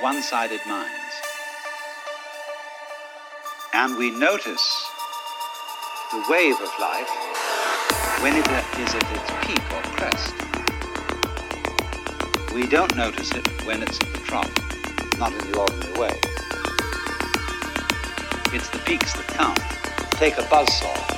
one-sided minds. And we notice the wave of life when it is at its peak or crest. We don't notice it when it's at the trough, not in the ordinary way. It's the peaks that count. Take a buzzsaw.